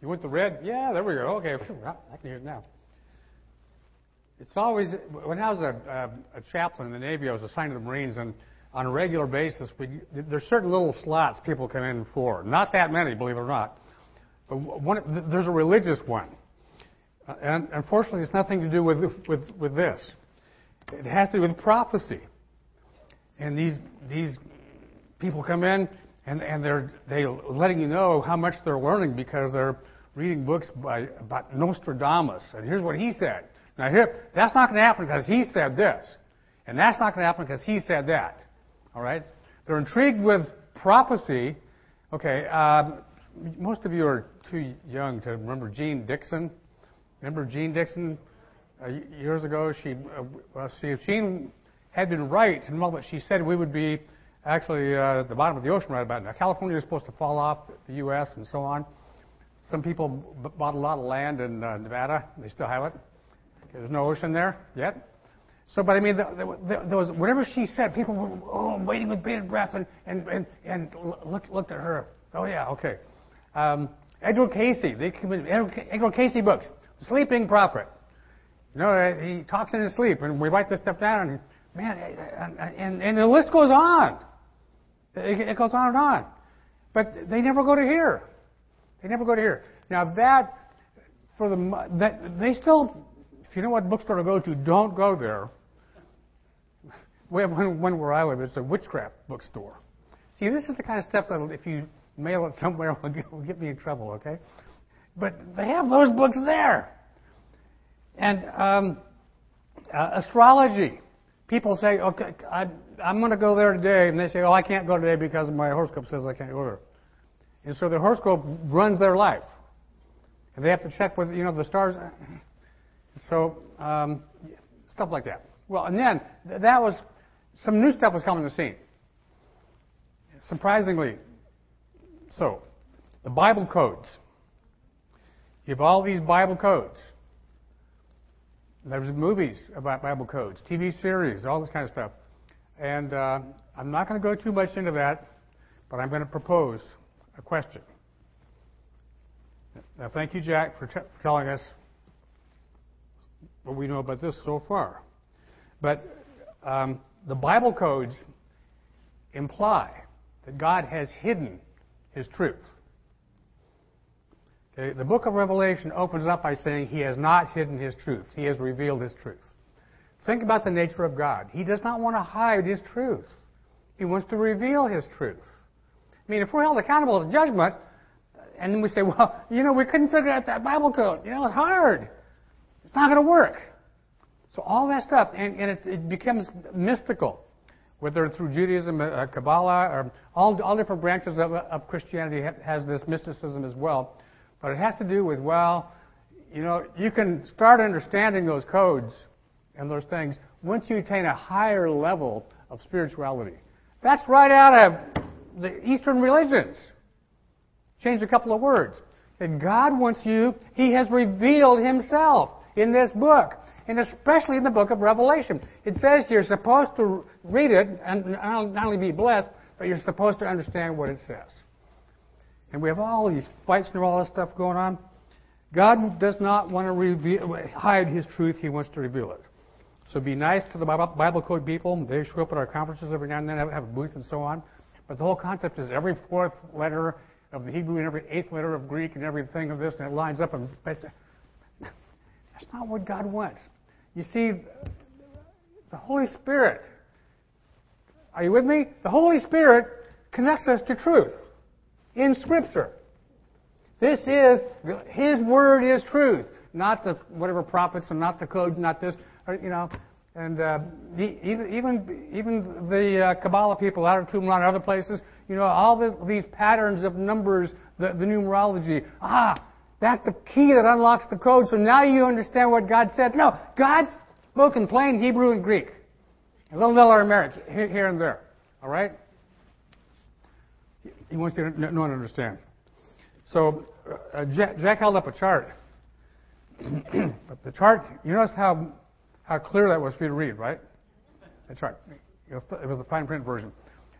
You want the red? Yeah, there we go. Okay, I can hear it now. It's always when I was a, a, a chaplain in the Navy, I was assigned to the Marines, and on a regular basis, we, there's certain little slots people come in for. Not that many, believe it or not. But one, there's a religious one, uh, and unfortunately, it's nothing to do with with with this. It has to do with prophecy. And these these people come in and, and they're they letting you know how much they're learning because they're reading books by about Nostradamus. And here's what he said. Now here, that's not going to happen because he said this, and that's not going to happen because he said that. All right? They're intrigued with prophecy. Okay, um, most of you are too young to remember Jeane Dixon. Remember Jeane Dixon? Uh, years ago, she, uh, well, see, if Jeane had been right in all that she said, we would be actually uh, at the bottom of the ocean right about now. California is supposed to fall off the U.S. and so on. Some people b- bought a lot of land in uh, Nevada. They still have it. There's no ocean there yet. So, but I mean, the, the, there was, whatever she said, people were oh, waiting with bated breath and, and, and, and looked, looked at her. Oh, yeah, okay. Um, Edgar Cayce, they Edgar Cayce books, Sleeping Prophet. You know, he talks in his sleep, and we write this stuff down, and man, and, and the list goes on. It, goes on and on. But they never go to here. They never go to here. Now that, for the, that, they still, if you know what bookstore to go to, don't go there. We have one, one where I live. It's a witchcraft bookstore. See, this is the kind of stuff that if you mail it somewhere will get, will get me in trouble, okay? But they have those books there. And um, uh, astrology. People say, okay, I, I'm going to go there today, and they say, oh, I can't go today because my horoscope says I can't go there. And so the horoscope runs their life. And they have to check with, you know, the stars. So, um, stuff like that. Well, and then that was, some new stuff was coming to the scene. Surprisingly so. The Bible codes. You have all these Bible codes. There's movies about Bible codes, TV series, all this kind of stuff. And uh, I'm not going to go too much into that, but I'm going to propose a question. Now, thank you, Jack, for, t- for telling us what we know about this so far. But um, the Bible codes imply that God has hidden His truth. Okay, the book of Revelation opens up by saying He has not hidden His truth, He has revealed His truth. Think about the nature of God. He does not want to hide His truth, He wants to reveal His truth. I mean, if we're held accountable to judgment, and then we say, well, you know, we couldn't figure out that Bible code. You know, it's hard. It's not going to work. So all that stuff, and, and it, it, becomes mystical, whether through Judaism, uh, Kabbalah, or all, all different branches of, of Christianity has this mysticism as well. But it has to do with, well, you know, you can start understanding those codes and those things once you attain a higher level of spirituality. That's right out of the Eastern religions. Change a couple of words. That God wants you, He has revealed Himself in this book, and especially in the book of Revelation. It says you're supposed to read it and not only be blessed, but you're supposed to understand what it says. And we have all these fights and all this stuff going on. God does not want to reveal, hide His truth. He wants to reveal it. So be nice to the Bible Code people. They show up at our conferences every now and then, have a booth and so on. But the whole concept is every fourth letter of the Hebrew and every eighth letter of Greek and everything of this, and it lines up. And that's not what God wants. You see, the Holy Spirit. Are you with me? The Holy Spirit connects us to truth in Scripture. This is, His Word is truth, not the whatever prophets and not the code, not this, or, you know. And uh, even even even the uh, Kabbalah people out of Qumran and other places, you know, all this, these patterns of numbers, the, the numerology. Ah, that's the key that unlocks the code. So now you understand what God said. No, God spoke in plain Hebrew and Greek, a little little Aramaic here and there. All right. He wants you to know and understand. So uh, Jack, Jack, held up a chart. but the chart, you notice how, how clear that was for you to read, right? The chart. It was the fine print version.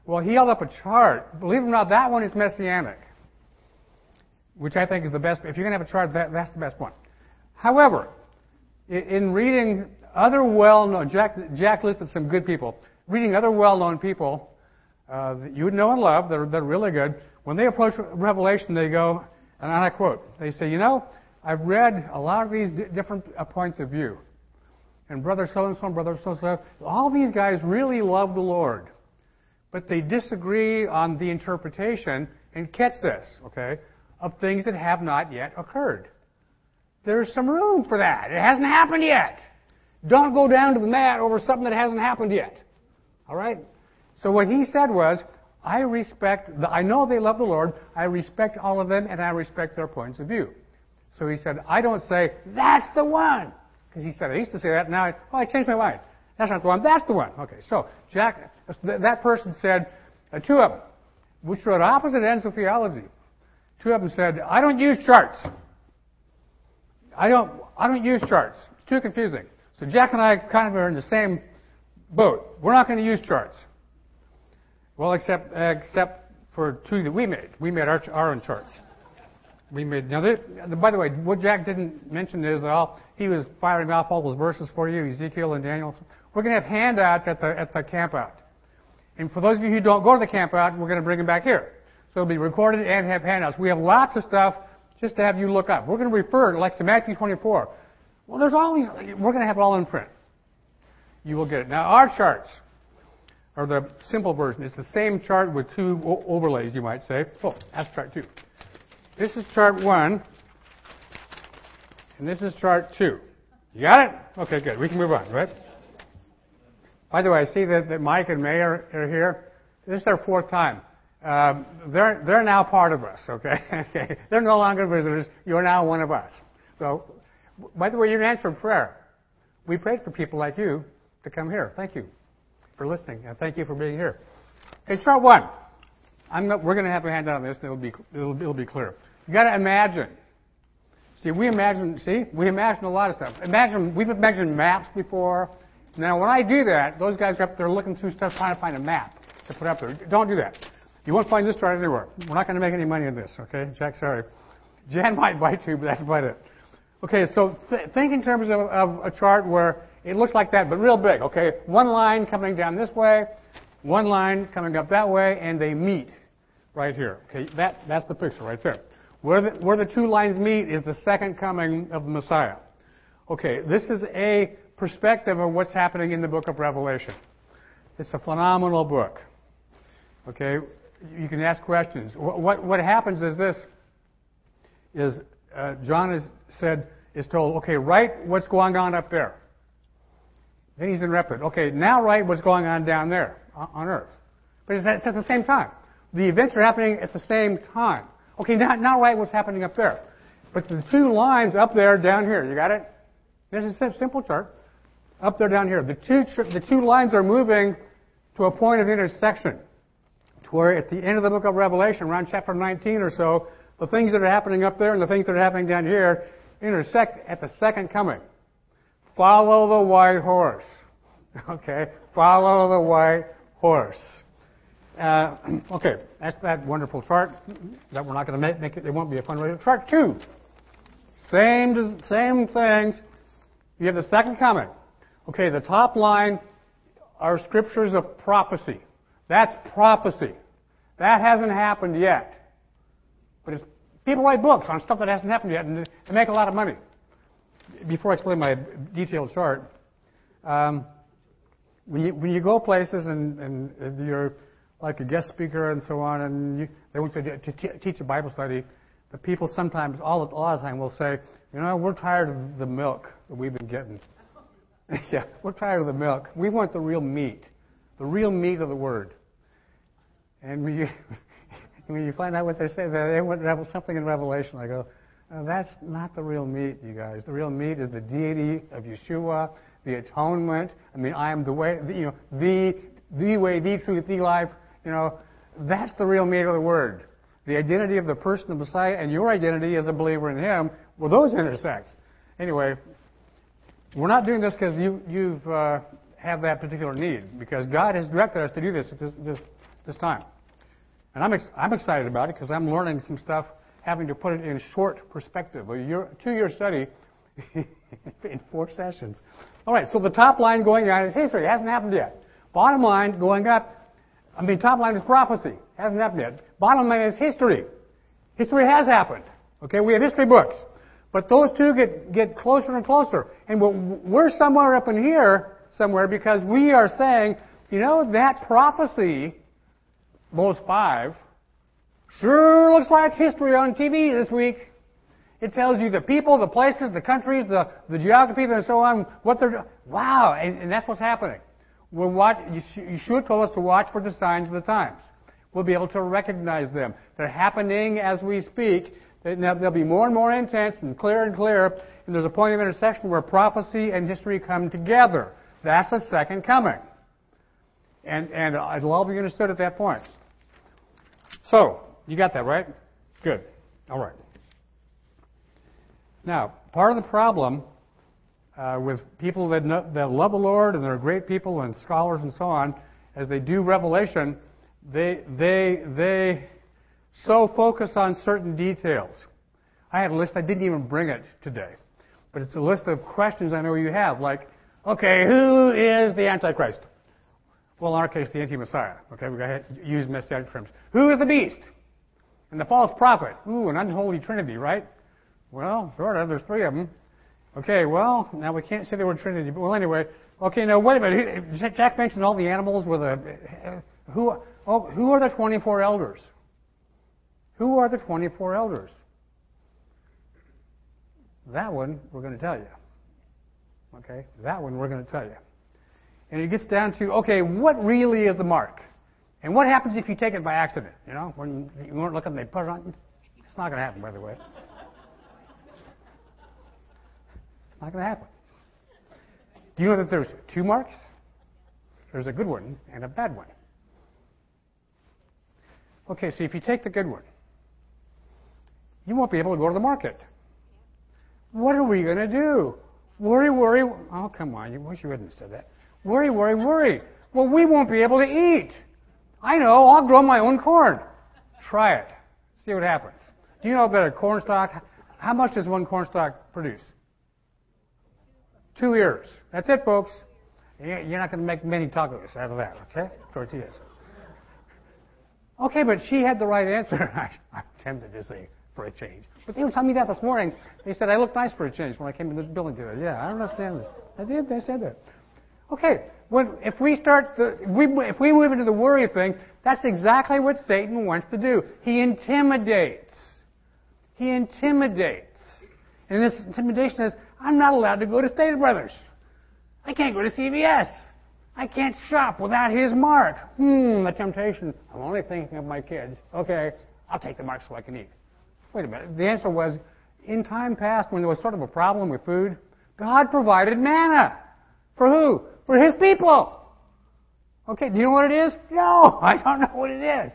Well, he held up a chart. Believe it or not, that one is messianic. which I think is the best. If you're going to have a chart, that, that's the best one. However, in, in reading other well-known, Jack, Jack listed some good people. Reading other well-known people uh, that you know and love, they're, they're really good. When they approach Revelation, they go, and I quote, they say, you know, I've read a lot of these different uh, points of view. And brother so and so brother so and so, all these guys really love the Lord. But they disagree on the interpretation, and catch this, okay, of things that have not yet occurred. There's some room for that. It hasn't happened yet. Don't go down to the mat over something that hasn't happened yet. All right? So what he said was, I respect, the, I know they love the Lord, I respect all of them, and I respect their points of view. So he said, I don't say, that's the one. Because he said, I used to say that, now I, oh, I changed my mind. That's not the one, that's the one. Okay, so Jack, that person said, uh, two of them, which were at opposite ends of theology. Two of them said, I don't use charts. I don't, I don't use charts. It's too confusing. So Jack and I kind of are in the same boat. We're not going to use charts. Well, except, except for two that we made. We made our, our own charts. We made, now, by the way, what Jack didn't mention is that all, he was firing off all those verses for you, Ezekiel and Daniel. We're going to have handouts at the, at the campout. And for those of you who don't go to the campout, we're going to bring them back here. So it'll be recorded and have handouts. We have lots of stuff just to have you look up. We're going to refer like to Matthew 24. Well, there's all these, we're going to have it all in print. You will get it. Now, our charts are the simple version. It's the same chart with two overlays, you might say. Oh, that's chart two. This is chart one, and this is chart two. You got it? Okay, good. We can move on, right? By the way, I see that, that Mike and May are, are here. This is their fourth time. Um, they're, they're now part of us, okay? They're no longer visitors. You're now one of us. So, by the way, you're answered prayer. We prayed for people like you to come here. Thank you for listening, and thank you for being here. Okay, chart one. Not, we're going to have a handout on this, and it'll be, it'll, it'll be clear. You got to imagine. See, we imagine. See, we imagine a lot of stuff. Imagine we've imagined maps before. Now, when I do that, those guys are up there looking through stuff trying to find a map to put up there. Don't do that. You won't find this chart anywhere. We're not going to make any money on this, okay? Jack, sorry. Jan might bite you, but that's about it. Okay, so th- think in terms of, of a chart where it looks like that, but real big, okay? One line coming down this way, one line coming up that way, and they meet right here. Okay, that, that's the picture right there. Where the, where the two lines meet is the second coming of the Messiah. Okay, this is a perspective of what's happening in the book of Revelation. It's a phenomenal book. Okay, you can ask questions. What, what, what happens is this: is uh, John is said is told, okay, write what's going on up there. Then he's in interrupted. Okay, now write what's going on down there on earth. But it's at, the same time. The events are happening at the same time. Okay, now, now write what's happening up there. But the two lines up there, down here, you got it? This is a simple chart. Up there, down here. The two, the two lines are moving to a point of intersection to where at the end of the book of Revelation, around chapter 19 or so, the things that are happening up there and the things that are happening down here intersect at the second coming. Follow the white horse. Okay? Follow the white horse. Uh, okay, that's that wonderful chart that we're not going to make, make it. It won't be a fundraiser. Chart two. Same, same things. You have the second coming. Okay, the top line are scriptures of prophecy. That's prophecy. That hasn't happened yet. But people write books on stuff that hasn't happened yet, and they make a lot of money. Before I explain my detailed chart, um, when, you, when you go places and, and you're like a guest speaker and so on, and you, they want to, to t- teach a Bible study, the people sometimes, all, a lot of the time, will say, you know, we're tired of the milk that we've been getting. yeah, we're tired of the milk. We want the real meat, the real meat of the Word. And when you, when you find out what they say, they want something in Revelation. I go, oh, that's not the real meat, you guys. The real meat is the deity of Yeshua, the atonement. I mean, I am the way, the, you know, the, the way, the truth, the life. You know, that's the real meat of the word. The identity of the person of Messiah and your identity as a believer in Him, well, those intersect. Anyway, we're not doing this because you, you've uh, have that particular need, because God has directed us to do this at this, this this time. And I'm, ex- I'm excited about it because I'm learning some stuff having to put it in short perspective. A year, two-year study in four sessions. All right, so the top line going down is history. It hasn't happened yet. Bottom line going up, I mean, top line is prophecy. It Hasn't happened yet. Bottom line is history. History has happened. Okay, we have history books. But those two get, get closer and closer. And we're somewhere up in here, somewhere, because we are saying, you know, that prophecy, those five, sure looks like history on TV this week. It tells you the people, the places, the countries, the, the geography, and so on, what they're doing. Wow, and, and that's what's happening. We're watch, Yeshua told us to watch for the signs of the times. We'll be able to recognize them. They're happening as we speak. They'll be more and more intense and clearer and clearer. And there's a point of intersection where prophecy and history come together. That's the second coming. And, and it'll all be understood at that point. So, you got that, right? Good. All right. Now, part of the problem uh, with people that, know, that love the Lord and they're great people and scholars and so on, as they do Revelation, they, they, they so focus on certain details. I had a list, I didn't even bring it today, but it's a list of questions I know you have, like, okay, who is the Antichrist? Well, in our case, the anti-Messiah. Okay, we got to use messianic terms. Who is the beast? And the false prophet. Ooh, an unholy trinity, right? Well, sort of. There's three of them. Okay, well, now we can't say the word Trinity, but well, anyway. Okay, now wait a minute. Jack mentioned all the animals with a uh, who. Oh, who are the 24 elders? Who are the 24 elders? That one we're going to tell you. Okay, that one we're going to tell you. And it gets down to okay, what really is the mark? And what happens if you take it by accident? You know, when you weren't looking, they put it on. It's not going to happen, by the way. It's not going to happen. Do you know that there's two marks? There's a good one and a bad one. Okay, so if you take the good one, you won't be able to go to the market. What are we going to do? Worry, worry. Oh, come on. You wish you hadn't said that. Worry, worry, worry. Well, we won't be able to eat. I know. I'll grow my own corn. Try it. See what happens. Do you know that a corn stalk, how much does one corn stalk produce? Two ears. That's it, folks. You're not going to make many tacos out of that, okay? Tortillas. Okay, but she had the right answer. I'm tempted to say for a change. But they were telling me that this morning. They said I looked nice for a change when I came into the building today. Yeah, I don't understand this. I did. They said that. Okay, when, if we start, the, we, if we move into the worry thing, that's exactly what Satan wants to do. He intimidates. He intimidates. And this intimidation is, I'm not allowed to go to Stater Brothers. I can't go to CVS. I can't shop without his mark. Hmm, the temptation. I'm only thinking of my kids. Okay, I'll take the mark so I can eat. Wait a minute. The answer was, in time past, when there was sort of a problem with food, God provided manna. For who? For His people. Okay, do you know what it is? No, I don't know what it is.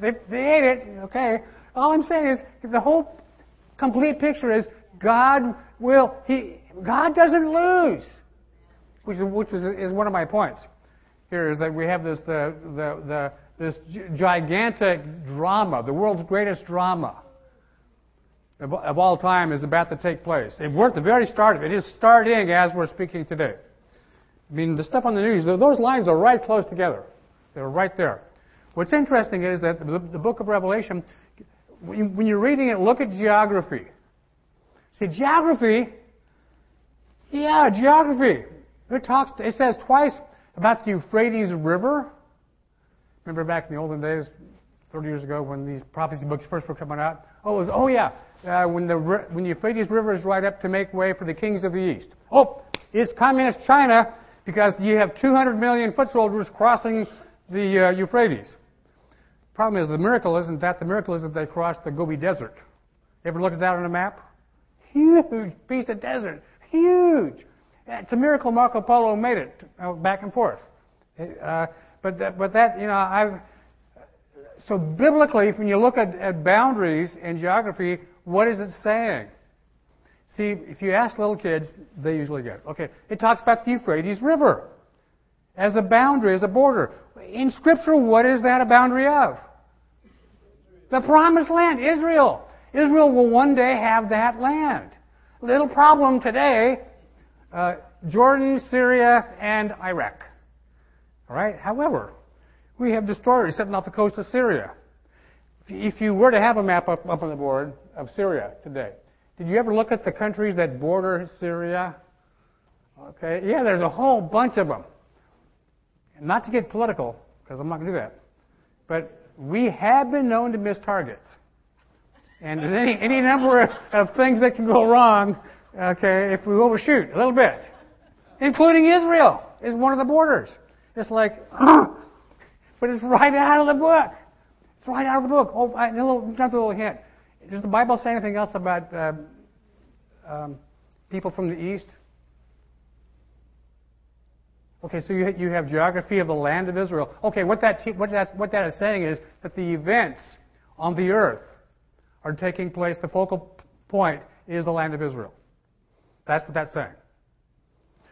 They, they ate it. Okay. All I'm saying is, the whole complete picture is God will, he, God doesn't lose. Which, is, which is, is one of my points here is that we have this, the, the, the, this gigantic drama, the world's greatest drama of, of all time is about to take place. It we're at the very start of it. It is starting as we're speaking today. I mean, the stuff on the news, those lines are right close together. They're right there. What's interesting is that the, the book of Revelation, when you're reading it, look at geography. See, geography, yeah, geography. It talks, it says twice about the Euphrates River. Remember back in the olden days, 30 years ago, when these prophecy books first were coming out? Oh, was, oh yeah, uh, when the when the Euphrates River is right up to make way for the kings of the east. Oh, it's communist China because you have 200 million foot soldiers crossing the uh, Euphrates. Problem is, the miracle isn't that. The miracle is that they crossed the Gobi Desert. Ever looked at that on a map? Huge piece of desert. Huge. It's a miracle Marco Polo made it uh, back and forth. Uh, but that, but that, you know, I've, so biblically, when you look at, at boundaries and geography, what is it saying? See, if you ask little kids, they usually get. Okay, it talks about the Euphrates River as a boundary, as a border. In Scripture, what is that a boundary of? The promised land, Israel. Israel will one day have that land. Little problem today, uh, Jordan, Syria, and Iraq. All right. However, we have destroyers sitting off the coast of Syria. If you were to have a map up, up on the board of Syria today, did you ever look at the countries that border Syria? Okay. Yeah, there's a whole bunch of them. Not to get political, because I'm not going to do that. But we have been known to miss targets. And there's any, any number of, of things that can go wrong, okay, if we overshoot a little bit. Including Israel is one of the borders. It's like, but it's right out of the book. It's right out of the book. Oh, a little, just a little hint. Does the Bible say anything else about uh, um, people from the east? Okay, so you, you have geography of the land of Israel. Okay, what that, what, that, what that is saying is that the events on the earth are taking place, the focal point is the land of Israel. That's what that's saying.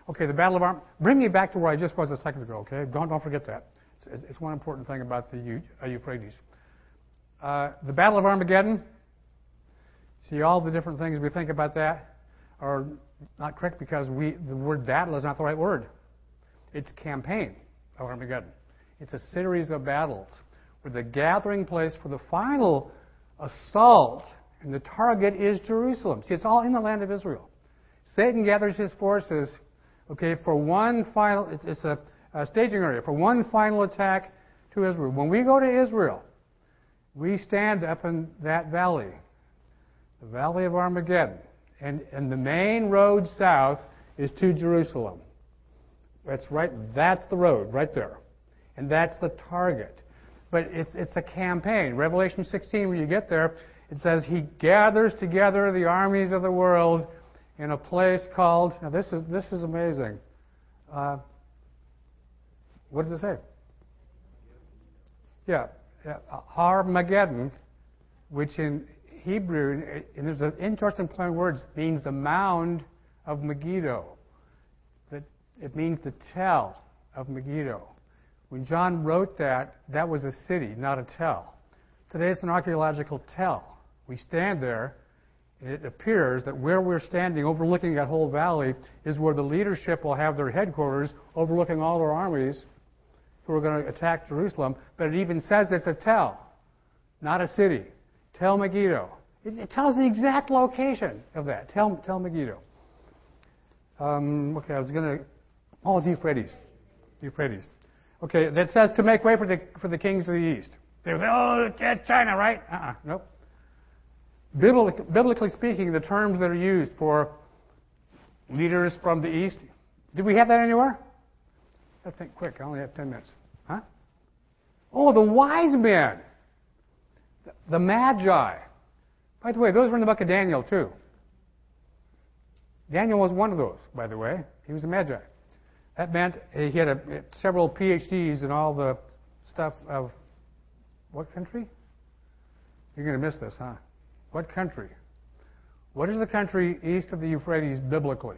Okay, the Battle of Arm. Bring me back to where I just was a second ago, okay? Don't, don't forget that. It's, it's one important thing about the uh, Euphrates. Uh, the Battle of Armageddon. See, all the different things we think about that are not correct because we, the word battle is not the right word. It's campaign of Armageddon. It's a series of battles where the gathering place for the final assault and the target is Jerusalem. See, it's all in the land of Israel. Satan gathers his forces, okay, for one final, it's a, a staging area, for one final attack to Israel. When we go to Israel, we stand up in that valley, the valley of Armageddon, and, and the main road south is to Jerusalem. That's right. That's the road right there. And that's the target. But it's, it's a campaign. Revelation 16, when you get there, it says he gathers together the armies of the world in a place called, now this is, this is amazing. Uh, what does it say? Yeah, yeah Armageddon, which in Hebrew, and there's an interesting play of words, means the mound of Megiddo. It means the tell of Megiddo. When John wrote that, that was a city, not a tell. Today it's an archaeological tell. We stand there, and it appears that where we're standing overlooking that whole valley is where the leadership will have their headquarters overlooking all their armies who are going to attack Jerusalem. But it even says it's a tell, not a city. Tell Megiddo. It, it tells the exact location of that. Tell, tell Megiddo. Um, okay, I was going to Oh, the Euphrates. The Euphrates. Okay, that says to make way for the, for the kings of the east. They say, oh, it's China, right? Uh-uh, nope. Biblically, biblically speaking, the terms that are used for leaders from the east, did we have that anywhere? I think quick, I only have 10 minutes. Huh? Oh, the wise men. The magi. By the way, those were in the book of Daniel, too. Daniel was one of those, by the way. He was a magi. That meant he had a, several PhDs in all the stuff of what country? You're going to miss this, huh? What country? What is the country east of the Euphrates biblically?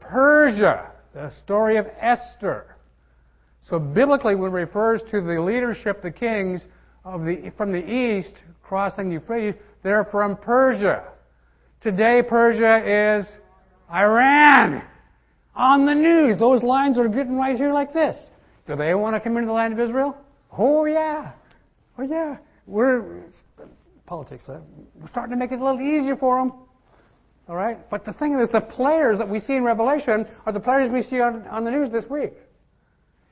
Persia, the story of Esther. So biblically, when it refers to the leadership, the kings of the, from the east crossing the Euphrates, they're from Persia. Today, Persia is Iran on the news. Those lines are getting right here like this. Do they want to come into the land of Israel? Oh, yeah. Oh, yeah. We're, politics, uh, we're starting to make it a little easier for them. All right? But the thing is, the players that we see in Revelation are the players we see on, on the news this week.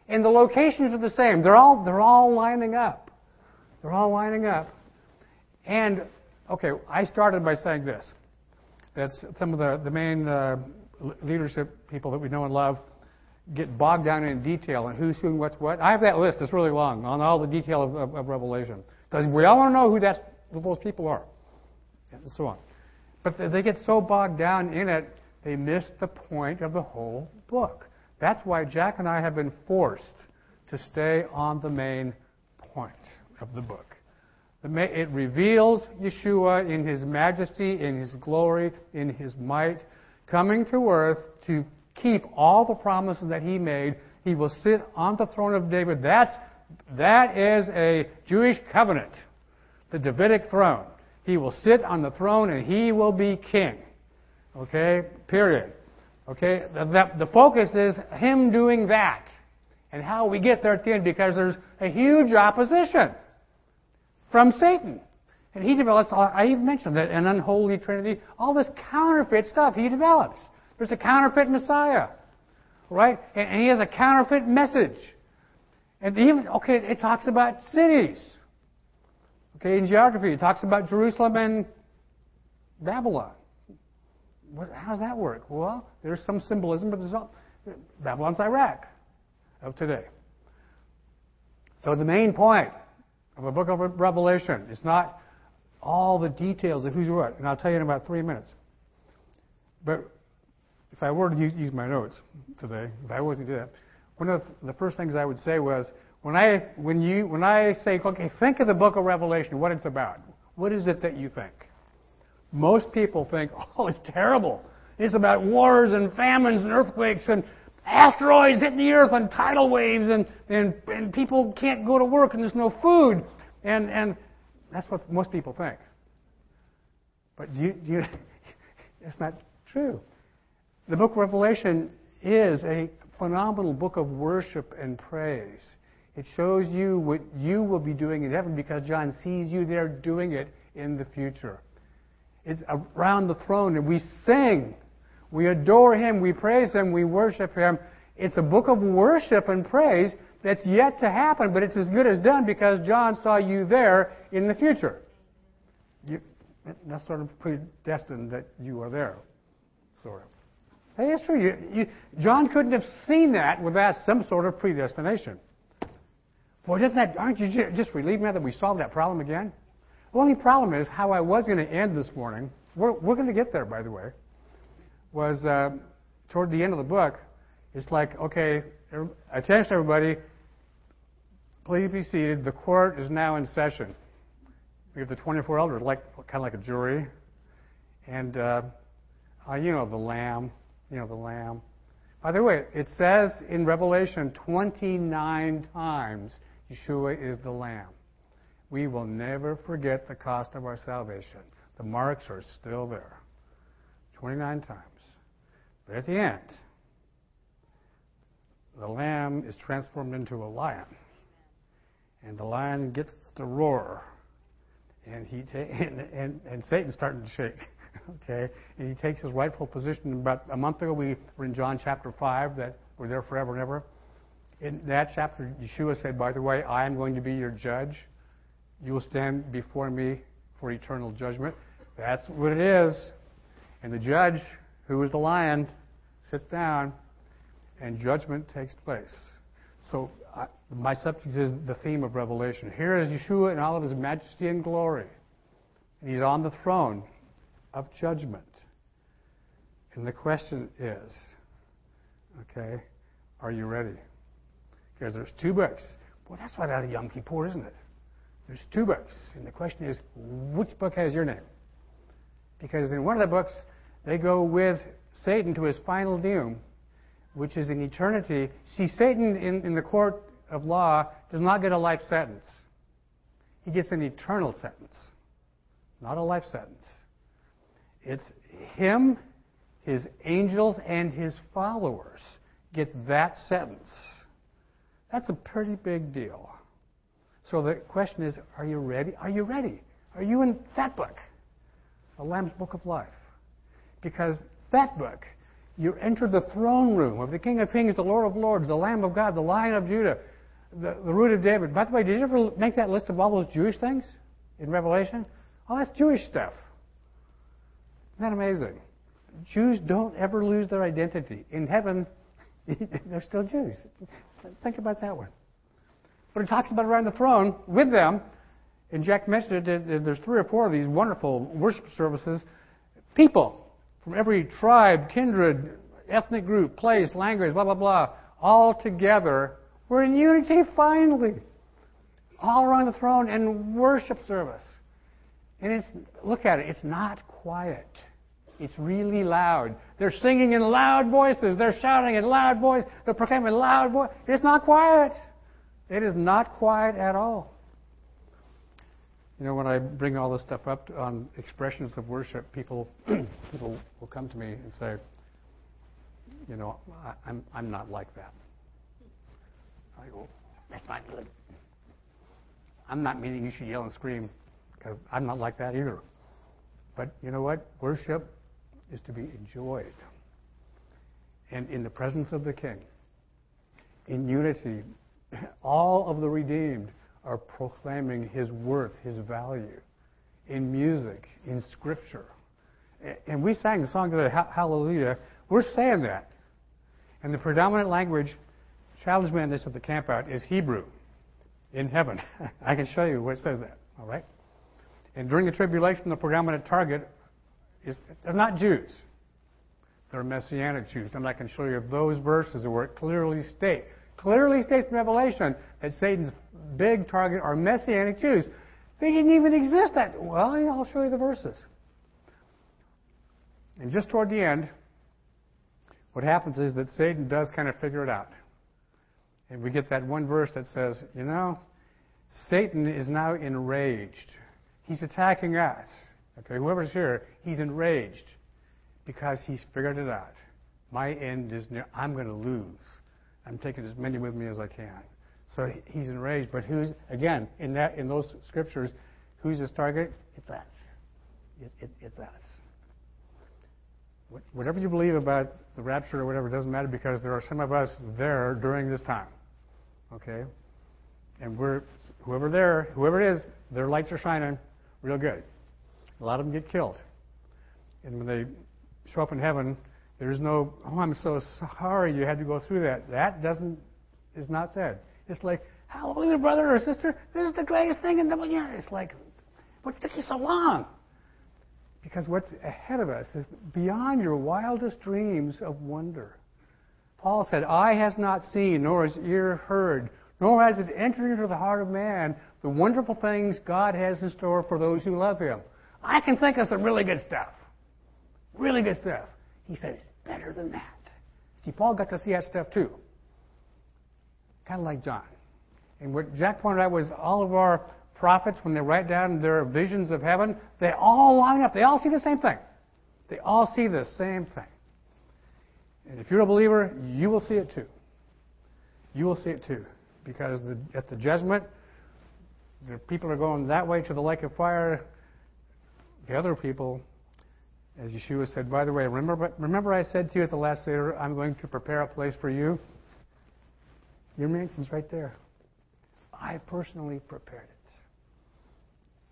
And the locations are the same. They're all, they're all lining up. They're all lining up. And, okay, I started by saying this. That's some of the, the main uh, leadership people that we know and love get bogged down in detail and who's who and what's what. I have that list. It's really long on all the detail of, of, of Revelation. Because we all want to know who that's, who those people are. And so on. But they get so bogged down in it, they miss the point of the whole book. That's why Jack and I have been forced to stay on the main point of the book. It reveals Yeshua in his majesty, in his glory, in his might coming to earth to keep all the promises that he made. He will sit on the throne of David. That's, that is a Jewish covenant, the Davidic throne. He will sit on the throne and he will be king. Okay? Period. Okay? The, the, the focus is him doing that and how we get there at the end because there's a huge opposition from Satan. And he develops, uh, I even mentioned that an unholy trinity, all this counterfeit stuff he develops. There's a counterfeit Messiah, right? And he has a counterfeit message. And even, okay, it talks about cities. Okay, in geography, it talks about Jerusalem and Babylon. What, how does that work? Well, there's some symbolism, but there's all, Babylon's Iraq of today. So the main point of the book of Revelation It's not all the details of who's what, and I'll tell you in about three minutes. But if I were to use, use my notes today, if I wasn't to do that, one of the first things I would say was when I when you when I say okay, think of the book of Revelation, what it's about. What is it that you think? Most people think, oh, it's terrible. It's about wars and famines and earthquakes and asteroids hitting the earth and tidal waves and, and, and people can't go to work and there's no food. And, and that's what most people think. But you, you, it's not true. The book of Revelation is a phenomenal book of worship and praise. It shows you what you will be doing in heaven because John sees you there doing it in the future. It's around the throne and we sing. We adore Him. We praise Him. We worship Him. It's a book of worship and praise that's yet to happen, but it's as good as done because John saw you there in the future. You, that's sort of predestined that you are there, sort of. Hey, it's true. You, you, John couldn't have seen that without some sort of predestination. Boy, doesn't that, aren't you just relieved now that we solved that problem again? The only problem is how I was going to end this morning. We're, we're going to get there, by the way. Was uh, toward the end of the book. It's like, okay, attention, everybody. Please be seated. The court is now in session. We have the 24 elders, like kind of like a jury, and uh, uh, you know the lamb, you know the lamb. By the way, it says in Revelation 29 times Yeshua is the Lamb. We will never forget the cost of our salvation. The marks are still there. 29 times. But at the end, the Lamb is transformed into a lion. And the lion gets to roar. And, he ta- and, and, and Satan's starting to shake. okay? And he takes his rightful position. About a month ago, we were in John chapter 5, that we're there forever and ever. In that chapter, Yeshua said, By the way, I am going to be your judge. You will stand before me for eternal judgment. That's what it is. And the judge, who is the lion, sits down and judgment takes place. So, I, my subject is the theme of Revelation. Here is Yeshua in all of his majesty and glory. And he's on the throne of judgment. And the question is okay, are you ready? Because there's two books. Well, that's right out of Yom Kippur, isn't it? There's two books. And the question is, which book has your name? Because in one of the books, they go with Satan to his final doom, which is in eternity. See, Satan in, in the court of law does not get a life sentence. He gets an eternal sentence, not a life sentence. It's him, his angels, and his followers get that sentence. That's a pretty big deal. So the question is, are you ready? Are you ready? Are you in that book? The Lamb's Book of Life. Because that book, you enter the throne room of the King of Kings, the Lord of Lords, the Lamb of God, the Lion of Judah, the, the root of David. By the way, did you ever make that list of all those Jewish things in Revelation? Oh, that's Jewish stuff. Isn't that amazing? Jews don't ever lose their identity. In heaven, they're still Jews. Think about that one. But it talks about around the throne with them, and Jack mentioned it, there's three or four of these wonderful worship services. People from every tribe, kindred, ethnic group, place, language, blah, blah, blah, all together. We're in unity finally. All around the throne in worship service. And it's, look at it, it's not quiet. It's really loud. They're singing in loud voices. They're shouting in loud voice. They're proclaiming in loud voice. It's not quiet. It is not quiet at all. You know, when I bring all this stuff up on expressions of worship, people people will come to me and say, you know, I, I'm I'm not like that. I go, that's not good. I'm not meaning you should yell and scream because I'm not like that either. But you know what? Worship is to be enjoyed. And in the presence of the King, in unity, all of the redeemed are proclaiming his worth, his value in music, in scripture. And we sang the song today, Hallelujah. We're saying that. And the predominant language, challenge me on this at the campout, is Hebrew in heaven. I can show you where it says that, all right? And during the tribulation, the predominant target is they're not Jews. They're Messianic Jews. And I can show you those verses where it clearly states clearly states in Revelation that Satan's big target are Messianic Jews. They didn't even exist that. Well, I'll show you the verses. And just toward the end, what happens is that Satan does kind of figure it out. And we get that one verse that says, you know, Satan is now enraged. He's attacking us. Okay, whoever's here, he's enraged because he's figured it out. My end is near. I'm going to lose. I'm taking as many with me as I can. So he's enraged. But who's again in that in those scriptures? Who's his target? It's us. It, it, it's us. Whatever you believe about the rapture or whatever doesn't matter because there are some of us there during this time. Okay, and we're whoever there, whoever it is, their lights are shining real good. A lot of them get killed, and when they show up in heaven, there's no, oh, I'm so sorry you had to go through that. That doesn't, is not said. It's like, hallelujah, brother or sister, this is the greatest thing in the year. It's like, what took you so long? Because what's ahead of us is beyond your wildest dreams of wonder. Paul said, Eye has not seen, nor has ear heard, nor has it entered into the heart of man the wonderful things God has in store for those who love him. I can think of some really good stuff. Really good stuff. He said, better than that. See, Paul got to see that stuff too. Kind of like John. And what Jack pointed out was all of our prophets, when they write down their visions of heaven, they all line up. They all see the same thing. They all see the same thing. And if you're a believer, you will see it too. You will see it too. Because the, at the judgment, the people are going that way to the lake of fire. The other people as Yeshua said, by the way, remember, remember I said to you at the last Seder, I'm going to prepare a place for you? Your mansion's right there. I personally prepared it.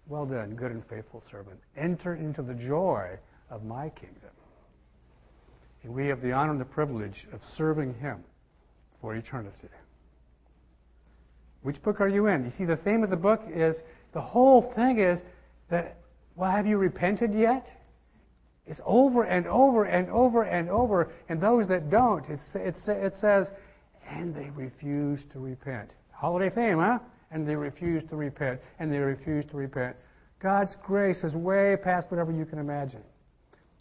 Well done, good and faithful servant. Enter into the joy of my kingdom. And we have the honor and the privilege of serving him for eternity. Which book are you in? You see, the theme of the book is the whole thing is that, well, have you repented yet? It's over and over and over and over. And those that don't, it, it says, and they refuse to repent. Holiday theme, huh? And they refuse to repent. And they refuse to repent. God's grace is way past whatever you can imagine.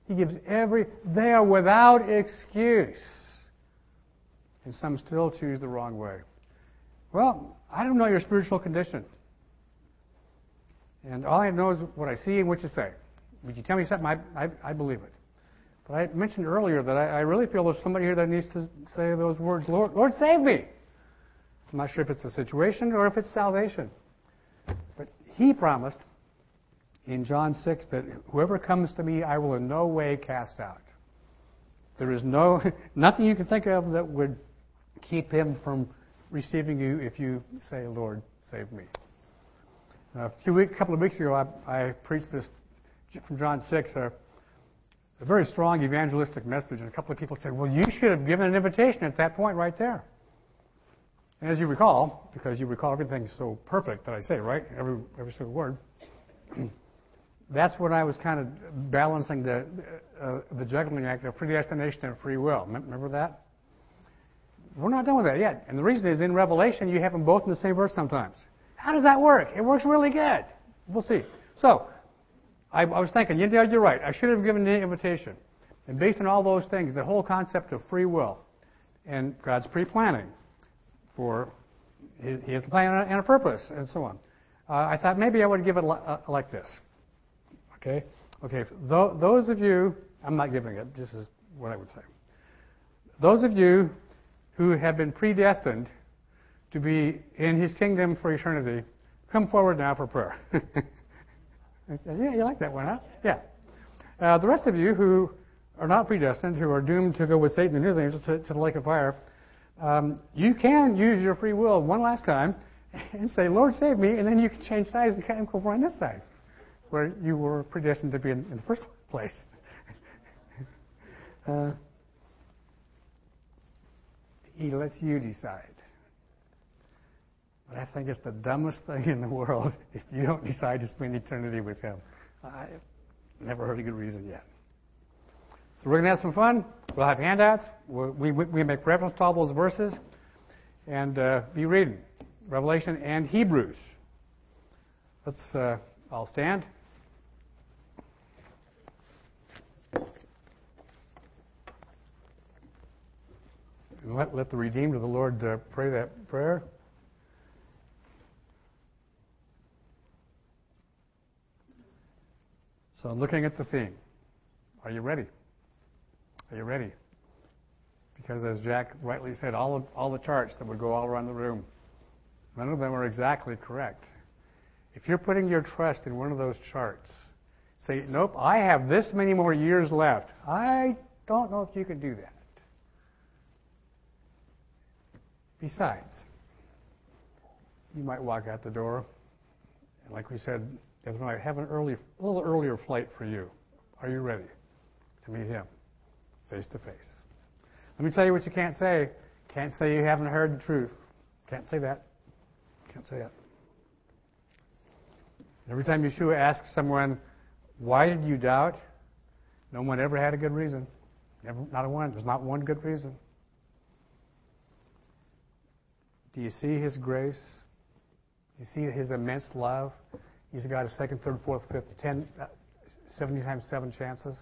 He gives every, they are without excuse. And some still choose the wrong way. Well, I don't know your spiritual condition. And all I know is what I see and what you say. Would you tell me something? I, I, I believe it. But I mentioned earlier that I, I, really feel there's somebody here that needs to say those words, Lord, Lord, save me. I'm not sure if it's a situation or if it's salvation. But he promised in John 6 that whoever comes to me, I will in no way cast out. There is no nothing you can think of that would keep him from receiving you if you say, Lord, save me. a few weeks, a couple of weeks ago, I, I preached this from John 6, a, a very strong evangelistic message. And a couple of people said, well, you should have given an invitation at that point right there. And as you recall, because you recall everything so perfect that I say, right? Every, every single word. That's when I was kind of balancing the, uh, the juggling act of predestination and free will. Remember that? We're not done with that yet. And the reason is in Revelation, you have them both in the same verse sometimes. How does that work? It works really good. We'll see. So, I, I was thinking, know, you're right. I should have given the invitation. And based on all those things, the whole concept of free will and God's pre-planning for His, has a plan and a purpose and so on. uh, I thought maybe I would give it li- uh, like this. Okay? Okay, th- those of you, I'm not giving it, this is what I would say. Those of you who have been predestined to be in his kingdom for eternity, come forward now for prayer. yeah, you like that one, huh? Yeah. Uh, the rest of you who are not predestined, who are doomed to go with Satan and his angels to, to the lake of fire, um, you can use your free will one last time and say, Lord, save me, and then you can change sides and go over on this side, where you were predestined to be in, in the first place. uh, he lets you decide. But I think it's the dumbest thing in the world if you don't decide to spend eternity with him. I've never heard a good reason yet. So we're going to have some fun. We'll have handouts. We, we, we make reference to all those verses and uh, be reading Revelation and Hebrews. Let's uh, all stand. And let, let the redeemed of the Lord uh, pray that prayer. So, looking at the theme, are you ready? Are you ready? Because, as Jack rightly said, all, of, all the charts that would go all around the room, none of them are exactly correct. If you're putting your trust in one of those charts, say, nope, I have this many more years left. I don't know if you can do that. Besides, you might walk out the door, and like we said, Desmond might have an early, a little earlier flight for you. Are you ready to meet him face to face? Let me tell you what you can't say. Can't say you haven't heard the truth. Can't say that. Can't say that. Every time Yeshua asks someone, why did you doubt? No one ever had a good reason. Never, not a one. There's not one good reason. Do you see His grace? Do you see His immense love? He's got a second, third, fourth, fifth, ten, uh, 70 times seven chances.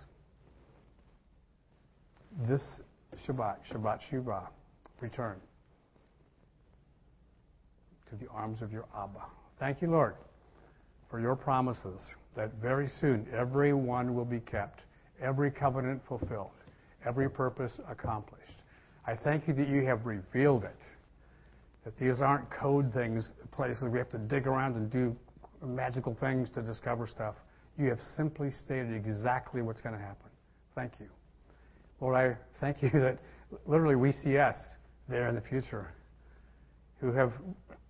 This Shabbat, Shabbat Shuvah, return to the arms of your Abba. Thank you, Lord, for your promises that very soon every one will be kept, every covenant fulfilled, every purpose accomplished. I thank you that you have revealed it, that these aren't code things, places we have to dig around and do magical things to discover stuff. You have simply stated exactly what's going to happen. Thank you. Lord, I thank you that literally we see us there in the future who have,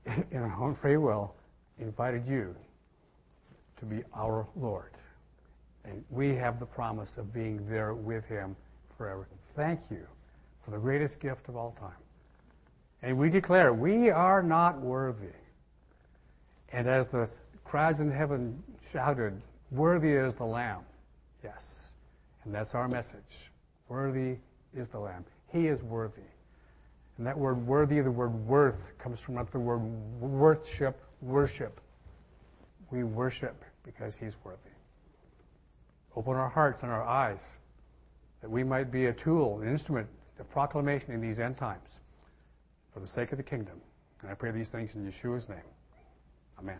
in our own free will, invited you to be our Lord. And we have the promise of being there with Him forever. Thank you for the greatest gift of all time. And we declare we are not worthy. And as the crowds in heaven shouted, Worthy is the Lamb. Yes. And that's our message. Worthy is the Lamb. He is worthy. And that word worthy, the word worth, comes from the word worship, worship. We worship because He's worthy. Open our hearts and our eyes that we might be a tool, an instrument of proclamation in these end times for the sake of the kingdom. And I pray these things in Yeshua's name. Amen.